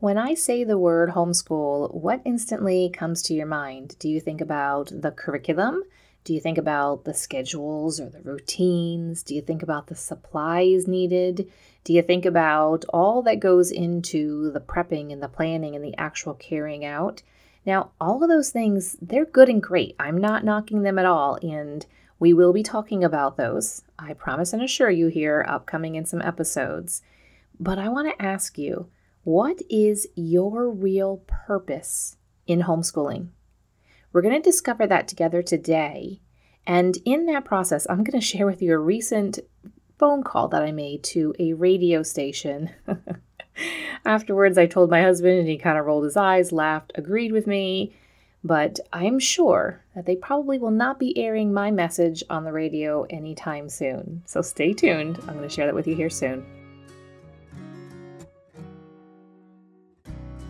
When I say the word homeschool, what instantly comes to your mind? Do you think about the curriculum? Do you think about the schedules or the routines? Do you think about the supplies needed? Do you think about all that goes into the prepping and the planning and the actual carrying out? Now, all of those things, they're good and great. I'm not knocking them at all, and we will be talking about those. I promise and assure you here, upcoming in some episodes. But I want to ask you, what is your real purpose in homeschooling? We're going to discover that together today. And in that process, I'm going to share with you a recent phone call that I made to a radio station. Afterwards, I told my husband, and he kind of rolled his eyes, laughed, agreed with me. But I'm sure that they probably will not be airing my message on the radio anytime soon. So stay tuned. I'm going to share that with you here soon.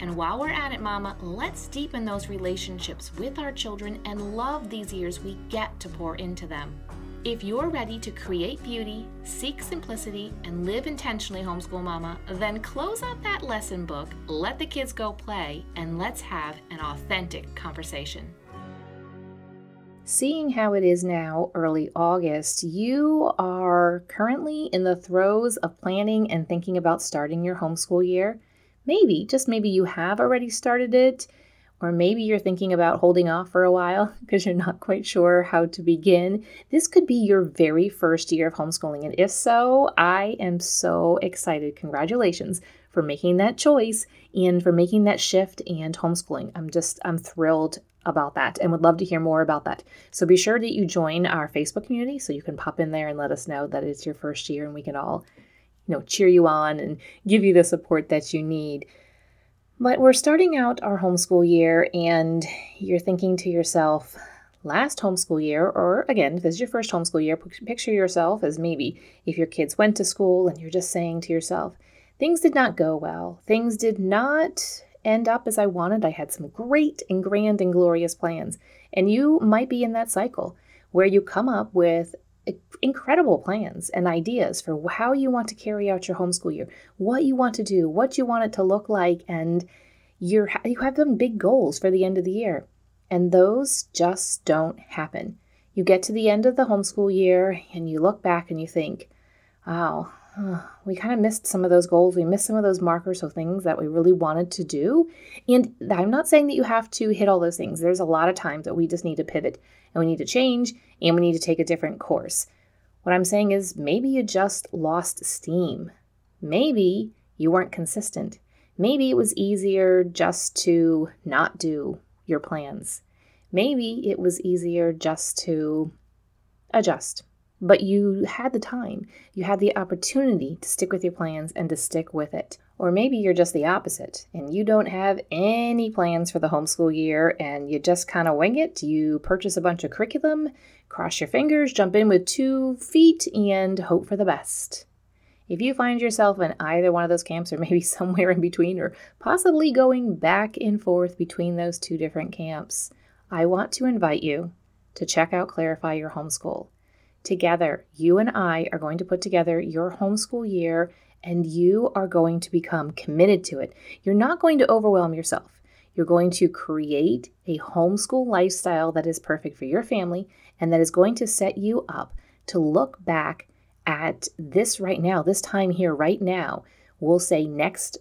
And while we're at it, Mama, let's deepen those relationships with our children and love these years we get to pour into them. If you're ready to create beauty, seek simplicity, and live intentionally, homeschool mama, then close out that lesson book, let the kids go play, and let's have an authentic conversation. Seeing how it is now, early August, you are currently in the throes of planning and thinking about starting your homeschool year. Maybe, just maybe you have already started it, or maybe you're thinking about holding off for a while because you're not quite sure how to begin. This could be your very first year of homeschooling. And if so, I am so excited. Congratulations for making that choice and for making that shift and homeschooling. I'm just, I'm thrilled about that and would love to hear more about that. So be sure that you join our Facebook community so you can pop in there and let us know that it's your first year and we can all you know, cheer you on and give you the support that you need. But we're starting out our homeschool year, and you're thinking to yourself, last homeschool year, or again, if this is your first homeschool year, picture yourself as maybe if your kids went to school and you're just saying to yourself, things did not go well. Things did not end up as I wanted. I had some great and grand and glorious plans. And you might be in that cycle where you come up with incredible plans and ideas for how you want to carry out your homeschool year, what you want to do, what you want it to look like, and you're you have them big goals for the end of the year. And those just don't happen. You get to the end of the homeschool year and you look back and you think, wow, we kind of missed some of those goals. We missed some of those markers of things that we really wanted to do. And I'm not saying that you have to hit all those things. There's a lot of times that we just need to pivot and we need to change and we need to take a different course. What I'm saying is maybe you just lost steam. Maybe you weren't consistent. Maybe it was easier just to not do your plans. Maybe it was easier just to adjust. But you had the time, you had the opportunity to stick with your plans and to stick with it. Or maybe you're just the opposite and you don't have any plans for the homeschool year and you just kind of wing it. You purchase a bunch of curriculum, cross your fingers, jump in with two feet, and hope for the best. If you find yourself in either one of those camps, or maybe somewhere in between, or possibly going back and forth between those two different camps, I want to invite you to check out Clarify Your Homeschool. Together, you and I are going to put together your homeschool year and you are going to become committed to it. You're not going to overwhelm yourself. You're going to create a homeschool lifestyle that is perfect for your family and that is going to set you up to look back at this right now, this time here right now. We'll say next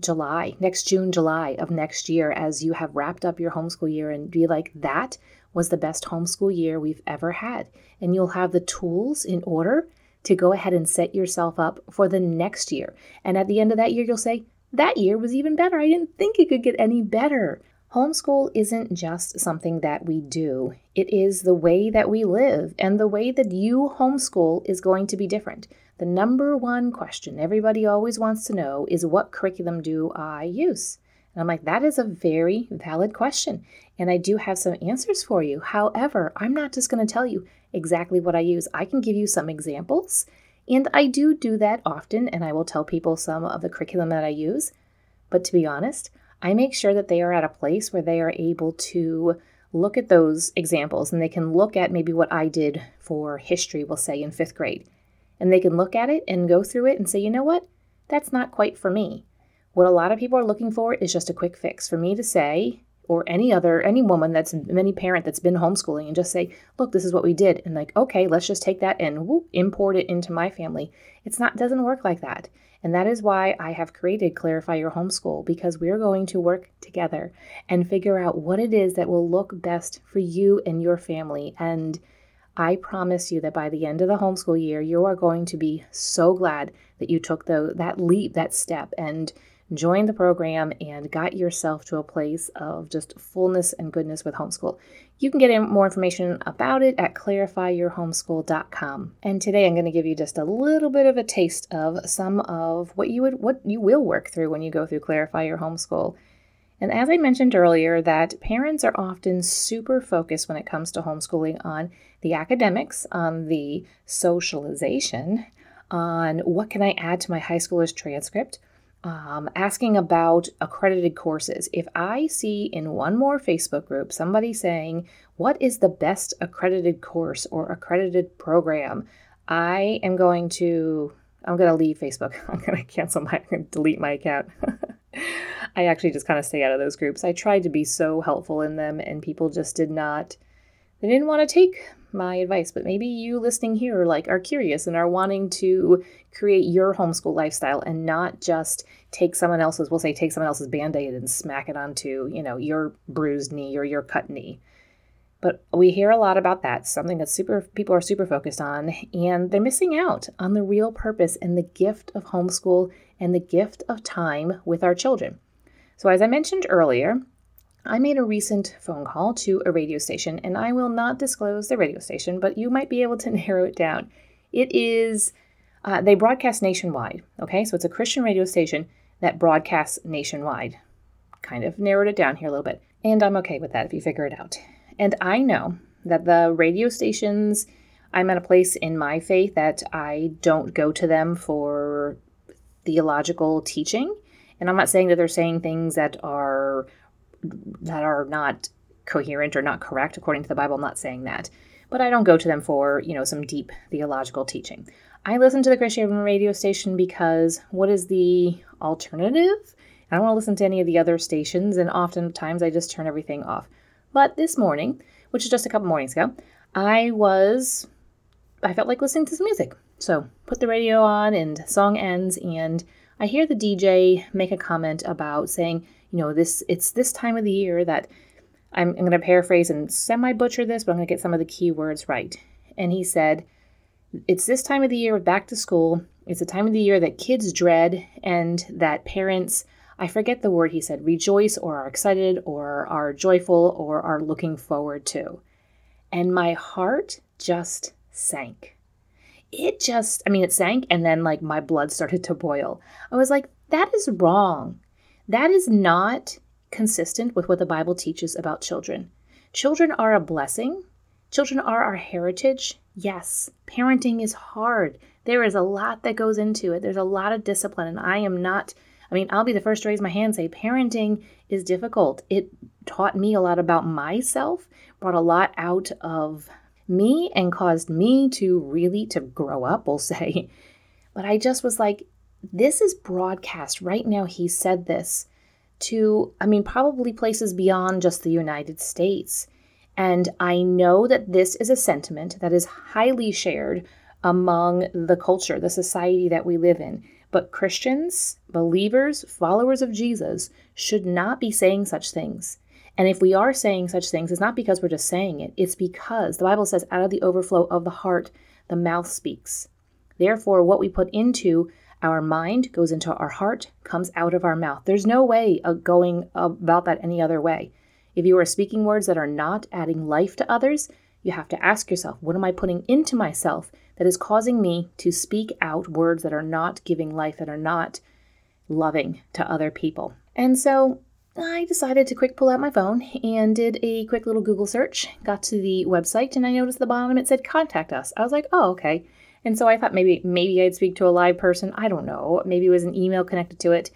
July, next June, July of next year, as you have wrapped up your homeschool year and be like, that was the best homeschool year we've ever had. And you'll have the tools in order to go ahead and set yourself up for the next year. And at the end of that year, you'll say, that year was even better. I didn't think it could get any better. Homeschool isn't just something that we do, it is the way that we live, and the way that you homeschool is going to be different. The number one question everybody always wants to know is what curriculum do I use? And I'm like, that is a very valid question. and I do have some answers for you. However, I'm not just going to tell you exactly what I use. I can give you some examples, and I do do that often, and I will tell people some of the curriculum that I use. But to be honest, I make sure that they are at a place where they are able to look at those examples and they can look at maybe what I did for history, we'll say in fifth grade. And they can look at it and go through it and say, you know what? That's not quite for me. What a lot of people are looking for is just a quick fix. For me to say, or any other any woman that's any parent that's been homeschooling and just say look this is what we did and like okay let's just take that and whoop, import it into my family it's not doesn't work like that and that is why i have created clarify your homeschool because we're going to work together and figure out what it is that will look best for you and your family and I promise you that by the end of the homeschool year, you are going to be so glad that you took the, that leap, that step, and joined the program and got yourself to a place of just fullness and goodness with homeschool. You can get more information about it at clarifyyourhomeschool.com. And today I'm going to give you just a little bit of a taste of some of what you would what you will work through when you go through Clarify Your Homeschool. And as I mentioned earlier, that parents are often super focused when it comes to homeschooling on the academics, on the socialization, on what can I add to my high schooler's transcript, um, asking about accredited courses. If I see in one more Facebook group somebody saying, What is the best accredited course or accredited program? I am going to. I'm going to leave Facebook. I'm going to cancel my, delete my account. I actually just kind of stay out of those groups. I tried to be so helpful in them, and people just did not, they didn't want to take my advice, but maybe you listening here like are curious and are wanting to create your homeschool lifestyle and not just take someone else's, we'll say take someone else's band-aid and smack it onto, you know, your bruised knee or your cut knee. But we hear a lot about that, something that super people are super focused on, and they're missing out on the real purpose and the gift of homeschool and the gift of time with our children. So as I mentioned earlier, I made a recent phone call to a radio station, and I will not disclose the radio station, but you might be able to narrow it down. It is, uh, they broadcast nationwide, okay? So it's a Christian radio station that broadcasts nationwide. Kind of narrowed it down here a little bit, and I'm okay with that if you figure it out. And I know that the radio stations, I'm at a place in my faith that I don't go to them for theological teaching. And I'm not saying that they're saying things that are that are not coherent or not correct according to the Bible. I'm not saying that. But I don't go to them for, you know, some deep theological teaching. I listen to the Christian radio station because what is the alternative? I don't want to listen to any of the other stations, and oftentimes I just turn everything off. But this morning, which is just a couple mornings ago, I was, I felt like listening to some music. So put the radio on, and song ends, and I hear the DJ make a comment about saying, you know, this it's this time of the year that I'm, I'm going to paraphrase and semi butcher this, but I'm going to get some of the key words right. And he said, It's this time of the year back to school. It's a time of the year that kids dread and that parents, I forget the word he said, rejoice or are excited or are joyful or are looking forward to. And my heart just sank. It just, I mean, it sank and then like my blood started to boil. I was like, that is wrong. That is not consistent with what the Bible teaches about children. Children are a blessing. Children are our heritage. Yes, parenting is hard. There is a lot that goes into it. There's a lot of discipline, and I am not. I mean, I'll be the first to raise my hand and say parenting is difficult. It taught me a lot about myself, brought a lot out of me and caused me to really to grow up, we'll say. But I just was like, this is broadcast right now. He said this to, I mean, probably places beyond just the United States. And I know that this is a sentiment that is highly shared among the culture, the society that we live in. But Christians, believers, followers of Jesus should not be saying such things. And if we are saying such things, it's not because we're just saying it, it's because the Bible says, out of the overflow of the heart, the mouth speaks. Therefore, what we put into our mind goes into our heart, comes out of our mouth. There's no way of going about that any other way. If you are speaking words that are not adding life to others, you have to ask yourself, what am I putting into myself that is causing me to speak out words that are not giving life, that are not loving to other people? And so I decided to quick pull out my phone and did a quick little Google search. Got to the website and I noticed at the bottom it said contact us. I was like, oh, okay. And so I thought maybe maybe I'd speak to a live person. I don't know. Maybe it was an email connected to it.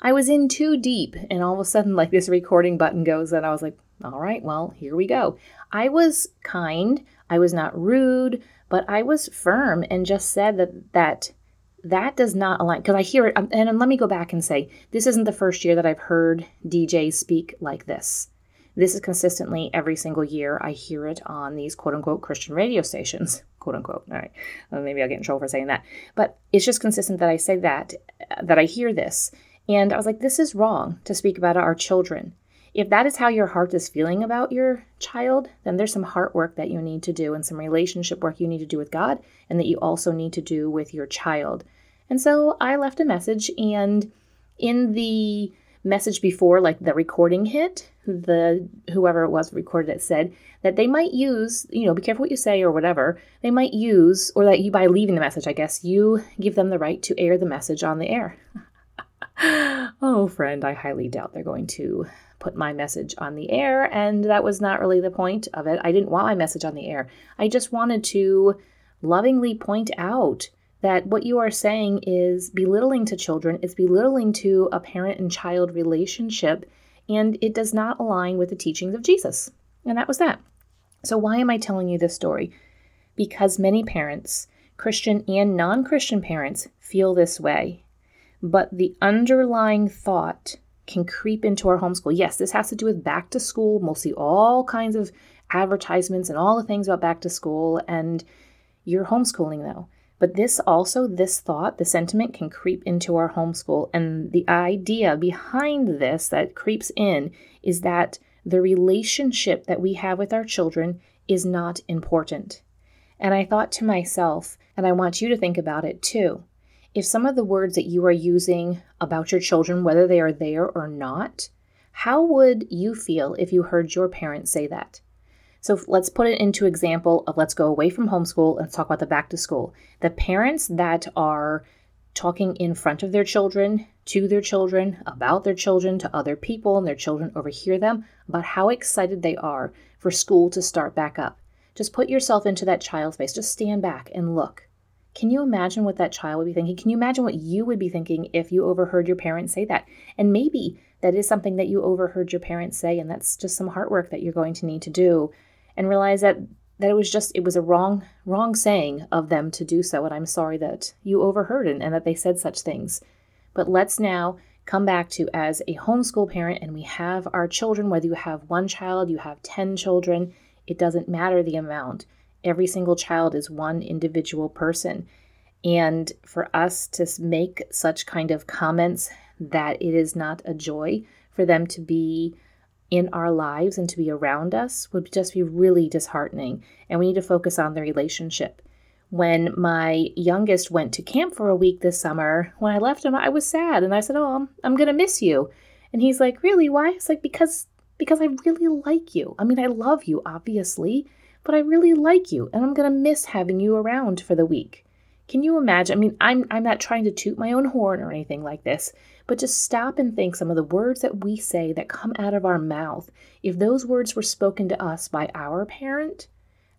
I was in too deep, and all of a sudden, like this recording button goes, and I was like, all right, well, here we go. I was kind. I was not rude, but I was firm and just said that that that does not align because I hear it. Um, and let me go back and say this isn't the first year that I've heard DJs speak like this. This is consistently every single year. I hear it on these quote unquote Christian radio stations, quote unquote. All right, well, maybe I'll get in trouble for saying that, but it's just consistent that I say that, that I hear this. And I was like, this is wrong to speak about our children. If that is how your heart is feeling about your child, then there's some heart work that you need to do and some relationship work you need to do with God and that you also need to do with your child. And so I left a message, and in the message before, like the recording hit, the whoever it was recorded it said that they might use, you know, be careful what you say or whatever. They might use, or that you by leaving the message, I guess, you give them the right to air the message on the air. oh, friend, I highly doubt they're going to put my message on the air, and that was not really the point of it. I didn't want my message on the air. I just wanted to lovingly point out that what you are saying is belittling to children, it's belittling to a parent and child relationship, and it does not align with the teachings of Jesus. And that was that. So, why am I telling you this story? Because many parents, Christian and non Christian parents, feel this way. But the underlying thought can creep into our homeschool. Yes, this has to do with back to school. We'll see all kinds of advertisements and all the things about back to school and your homeschooling, though. But this also, this thought, the sentiment can creep into our homeschool. And the idea behind this that creeps in is that the relationship that we have with our children is not important. And I thought to myself, and I want you to think about it too. If some of the words that you are using about your children, whether they are there or not, how would you feel if you heard your parents say that? So let's put it into example of let's go away from homeschool and talk about the back to school. The parents that are talking in front of their children, to their children, about their children, to other people, and their children overhear them about how excited they are for school to start back up. Just put yourself into that child's face. Just stand back and look. Can you imagine what that child would be thinking? Can you imagine what you would be thinking if you overheard your parents say that? And maybe that is something that you overheard your parents say, and that's just some hard work that you're going to need to do and realize that that it was just it was a wrong wrong saying of them to do so and i'm sorry that you overheard it and that they said such things but let's now come back to as a homeschool parent and we have our children whether you have one child you have 10 children it doesn't matter the amount every single child is one individual person and for us to make such kind of comments that it is not a joy for them to be in our lives and to be around us would just be really disheartening. And we need to focus on the relationship. When my youngest went to camp for a week this summer, when I left him, I was sad and I said, Oh, I'm, I'm going to miss you. And he's like, Really? Why? It's like, Because because I really like you. I mean, I love you, obviously, but I really like you, and I'm going to miss having you around for the week. Can you imagine? I mean, I'm, I'm not trying to toot my own horn or anything like this, but just stop and think some of the words that we say that come out of our mouth. If those words were spoken to us by our parent,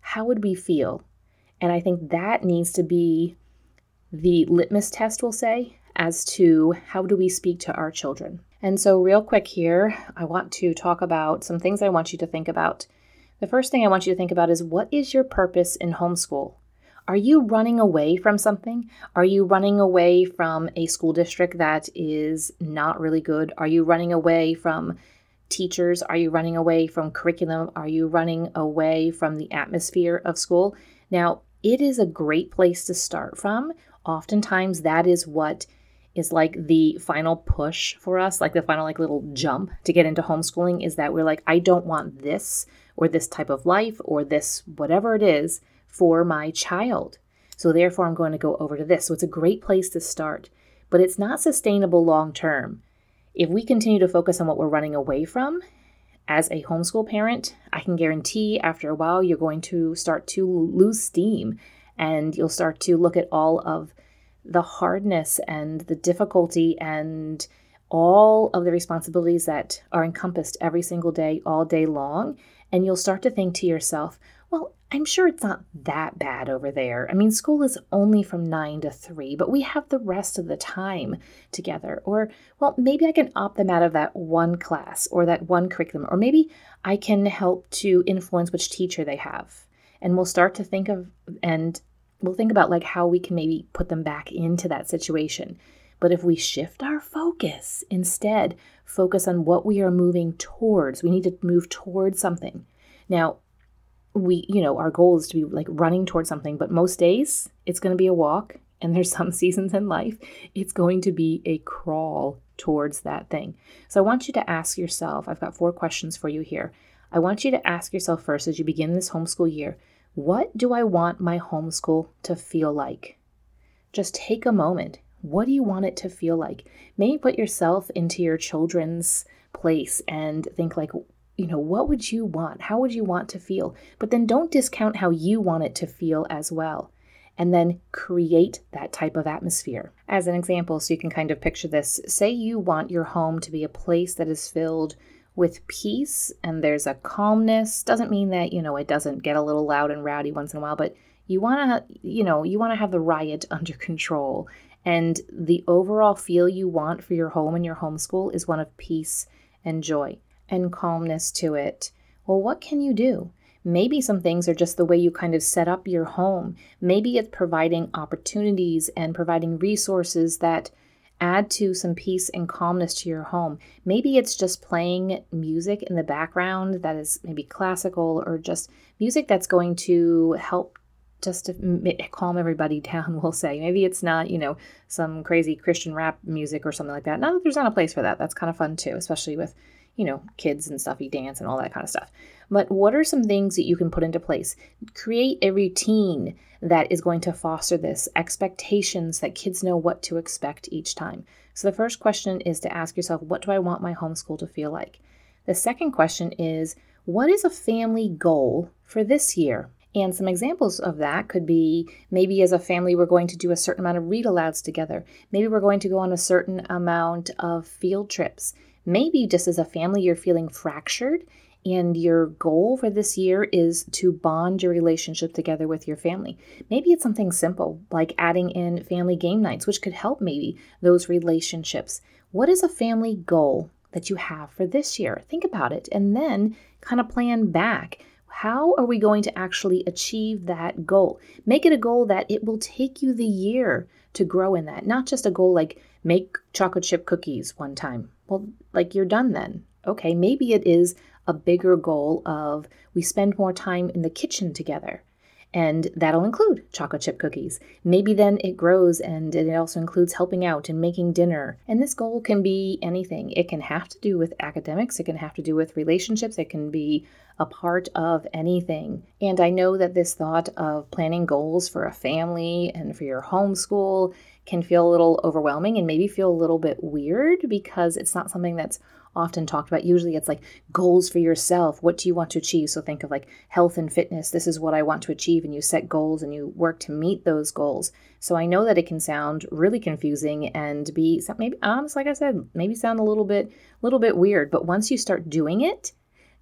how would we feel? And I think that needs to be the litmus test, we'll say, as to how do we speak to our children. And so, real quick here, I want to talk about some things I want you to think about. The first thing I want you to think about is what is your purpose in homeschool? Are you running away from something? Are you running away from a school district that is not really good? Are you running away from teachers? Are you running away from curriculum? Are you running away from the atmosphere of school? Now, it is a great place to start from. Oftentimes, that is what is like the final push for us, like the final like little jump to get into homeschooling is that we're like, I don't want this or this type of life or this whatever it is for my child. So therefore, I'm going to go over to this. So it's a great place to start, but it's not sustainable long term. If we continue to focus on what we're running away from, as a homeschool parent, I can guarantee after a while you're going to start to lose steam and you'll start to look at all of the hardness and the difficulty and all of the responsibilities that are encompassed every single day, all day long. And you'll start to think to yourself, well, I'm sure it's not that bad over there. I mean, school is only from 9 to 3, but we have the rest of the time together. Or, well, maybe I can opt them out of that one class or that one curriculum, or maybe I can help to influence which teacher they have. And we'll start to think of and we'll think about like how we can maybe put them back into that situation. But if we shift our focus, instead, focus on what we are moving towards, we need to move towards something. Now, we, you know, our goal is to be like running towards something, but most days it's going to be a walk. And there's some seasons in life, it's going to be a crawl towards that thing. So I want you to ask yourself I've got four questions for you here. I want you to ask yourself first as you begin this homeschool year what do I want my homeschool to feel like? Just take a moment what do you want it to feel like? Maybe put yourself into your children's place and think like, you know, what would you want? How would you want to feel? But then don't discount how you want it to feel as well. And then create that type of atmosphere. As an example, so you can kind of picture this say you want your home to be a place that is filled with peace and there's a calmness. Doesn't mean that, you know, it doesn't get a little loud and rowdy once in a while, but you want to, you know, you want to have the riot under control and the overall feel you want for your home and your homeschool is one of peace and joy and calmness to it. Well, what can you do? Maybe some things are just the way you kind of set up your home. Maybe it's providing opportunities and providing resources that add to some peace and calmness to your home. Maybe it's just playing music in the background that is maybe classical or just music that's going to help just to calm everybody down, we'll say. Maybe it's not, you know, some crazy Christian rap music or something like that. Not that there's not a place for that. That's kind of fun too, especially with, you know, kids and stuff, you dance and all that kind of stuff. But what are some things that you can put into place? Create a routine that is going to foster this, expectations that kids know what to expect each time. So the first question is to ask yourself, what do I want my homeschool to feel like? The second question is, what is a family goal for this year? And some examples of that could be maybe as a family, we're going to do a certain amount of read alouds together. Maybe we're going to go on a certain amount of field trips. Maybe just as a family, you're feeling fractured and your goal for this year is to bond your relationship together with your family. Maybe it's something simple like adding in family game nights, which could help maybe those relationships. What is a family goal that you have for this year? Think about it and then kind of plan back how are we going to actually achieve that goal? Make it a goal that it will take you the year to grow in that, not just a goal like make chocolate chip cookies one time. Well, like you're done then. Okay, maybe it is a bigger goal of we spend more time in the kitchen together and that'll include chocolate chip cookies. Maybe then it grows and it also includes helping out and making dinner. And this goal can be anything. It can have to do with academics, it can have to do with relationships, it can be a part of anything. And I know that this thought of planning goals for a family and for your homeschool can feel a little overwhelming and maybe feel a little bit weird because it's not something that's often talked about. Usually it's like goals for yourself. What do you want to achieve? So think of like health and fitness. This is what I want to achieve. And you set goals and you work to meet those goals. So I know that it can sound really confusing and be maybe honest, like I said, maybe sound a little bit, little bit weird. But once you start doing it,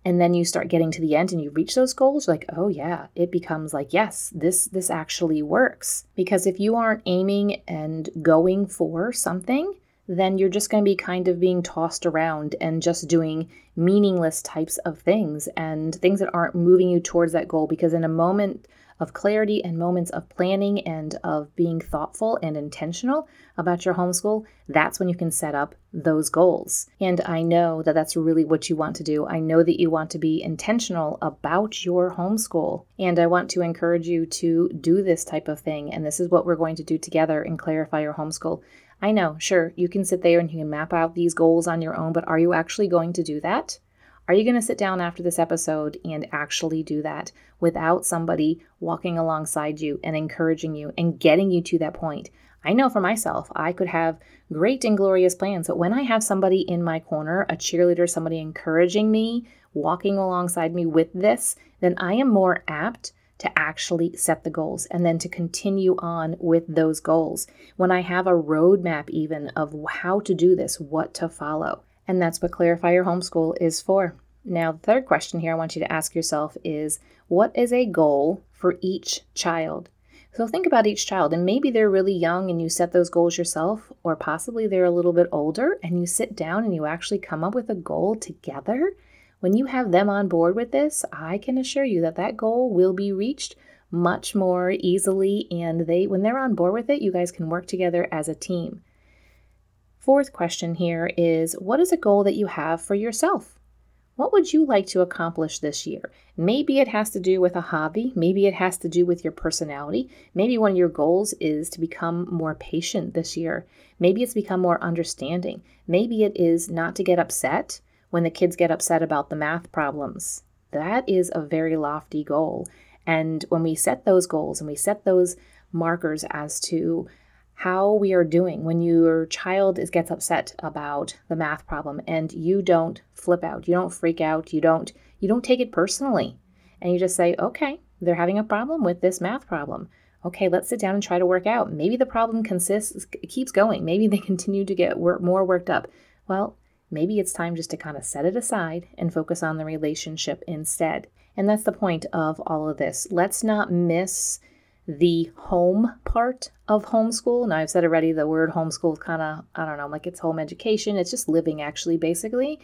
and then you start getting to the end and you reach those goals like oh yeah it becomes like yes this this actually works because if you aren't aiming and going for something then you're just going to be kind of being tossed around and just doing meaningless types of things and things that aren't moving you towards that goal. Because in a moment of clarity and moments of planning and of being thoughtful and intentional about your homeschool, that's when you can set up those goals. And I know that that's really what you want to do. I know that you want to be intentional about your homeschool. And I want to encourage you to do this type of thing. And this is what we're going to do together and Clarify Your Homeschool. I know, sure, you can sit there and you can map out these goals on your own, but are you actually going to do that? Are you going to sit down after this episode and actually do that without somebody walking alongside you and encouraging you and getting you to that point? I know for myself, I could have great and glorious plans, but when I have somebody in my corner, a cheerleader, somebody encouraging me, walking alongside me with this, then I am more apt to actually set the goals and then to continue on with those goals. When I have a roadmap, even of how to do this, what to follow. And that's what Clarify Your Homeschool is for. Now, the third question here I want you to ask yourself is what is a goal for each child? So think about each child, and maybe they're really young and you set those goals yourself, or possibly they're a little bit older and you sit down and you actually come up with a goal together. When you have them on board with this, I can assure you that that goal will be reached much more easily and they when they're on board with it, you guys can work together as a team. Fourth question here is what is a goal that you have for yourself? What would you like to accomplish this year? Maybe it has to do with a hobby. Maybe it has to do with your personality. Maybe one of your goals is to become more patient this year. Maybe it's become more understanding. Maybe it is not to get upset when the kids get upset about the math problems. That is a very lofty goal. And when we set those goals and we set those markers as to how we are doing when your child is, gets upset about the math problem and you don't flip out, you don't freak out, you don't you don't take it personally. And you just say, "Okay, they're having a problem with this math problem. Okay, let's sit down and try to work out. Maybe the problem consists keeps going. Maybe they continue to get work, more worked up. Well, maybe it's time just to kind of set it aside and focus on the relationship instead. And that's the point of all of this. Let's not miss the home part of homeschool. Now, I've said already the word homeschool kind of, I don't know, like it's home education. It's just living, actually, basically.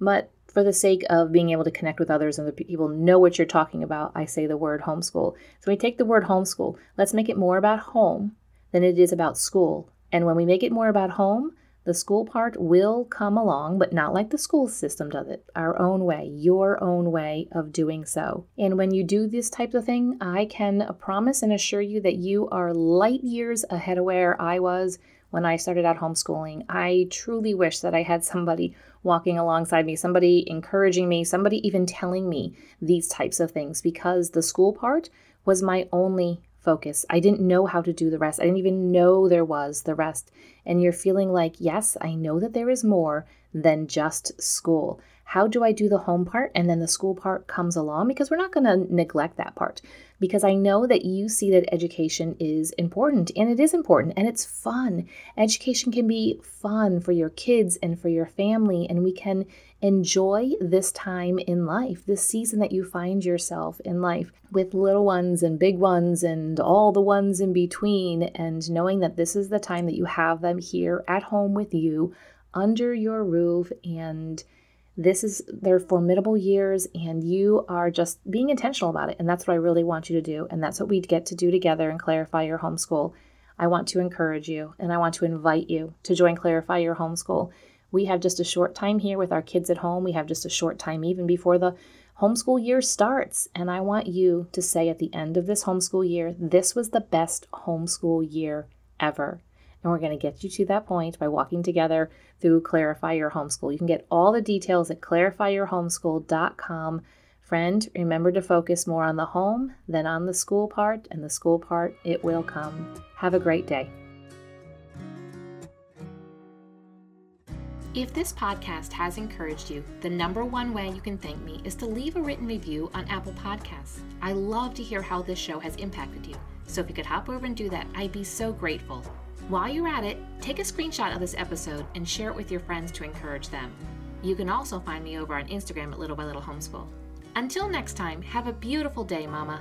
But for the sake of being able to connect with others and the people know what you're talking about, I say the word homeschool. So we take the word homeschool, let's make it more about home than it is about school. And when we make it more about home, the school part will come along, but not like the school system does it, our own way, your own way of doing so. And when you do this type of thing, I can promise and assure you that you are light years ahead of where I was when I started out homeschooling. I truly wish that I had somebody walking alongside me, somebody encouraging me, somebody even telling me these types of things because the school part was my only focus. I didn't know how to do the rest. I didn't even know there was the rest. And you're feeling like, yes, I know that there is more than just school. How do I do the home part and then the school part comes along? Because we're not going to neglect that part. Because I know that you see that education is important and it is important and it's fun. Education can be fun for your kids and for your family, and we can enjoy this time in life, this season that you find yourself in life with little ones and big ones and all the ones in between, and knowing that this is the time that you have them here at home with you under your roof and this is their formidable years and you are just being intentional about it and that's what i really want you to do and that's what we get to do together and clarify your homeschool i want to encourage you and i want to invite you to join clarify your homeschool we have just a short time here with our kids at home. We have just a short time even before the homeschool year starts. And I want you to say at the end of this homeschool year, this was the best homeschool year ever. And we're going to get you to that point by walking together through Clarify Your Homeschool. You can get all the details at clarifyyourhomeschool.com. Friend, remember to focus more on the home than on the school part, and the school part, it will come. Have a great day. If this podcast has encouraged you, the number one way you can thank me is to leave a written review on Apple Podcasts. I love to hear how this show has impacted you, so if you could hop over and do that, I'd be so grateful. While you're at it, take a screenshot of this episode and share it with your friends to encourage them. You can also find me over on Instagram at Little by Little Homeschool. Until next time, have a beautiful day, Mama.